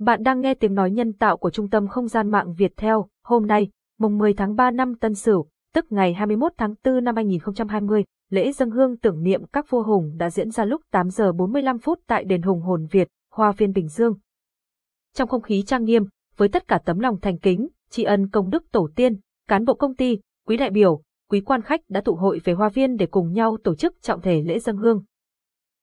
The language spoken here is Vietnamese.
Bạn đang nghe tiếng nói nhân tạo của Trung tâm Không gian mạng Việt Theo, hôm nay, mùng 10 tháng 3 năm Tân Sửu, tức ngày 21 tháng 4 năm 2020, lễ dân hương tưởng niệm các vua hùng đã diễn ra lúc 8 giờ 45 phút tại đền Hùng Hồn Việt, Hoa Viên Bình Dương. Trong không khí trang nghiêm, với tất cả tấm lòng thành kính, tri ân công đức tổ tiên, cán bộ công ty, quý đại biểu, quý quan khách đã tụ hội về Hoa Viên để cùng nhau tổ chức trọng thể lễ dân hương.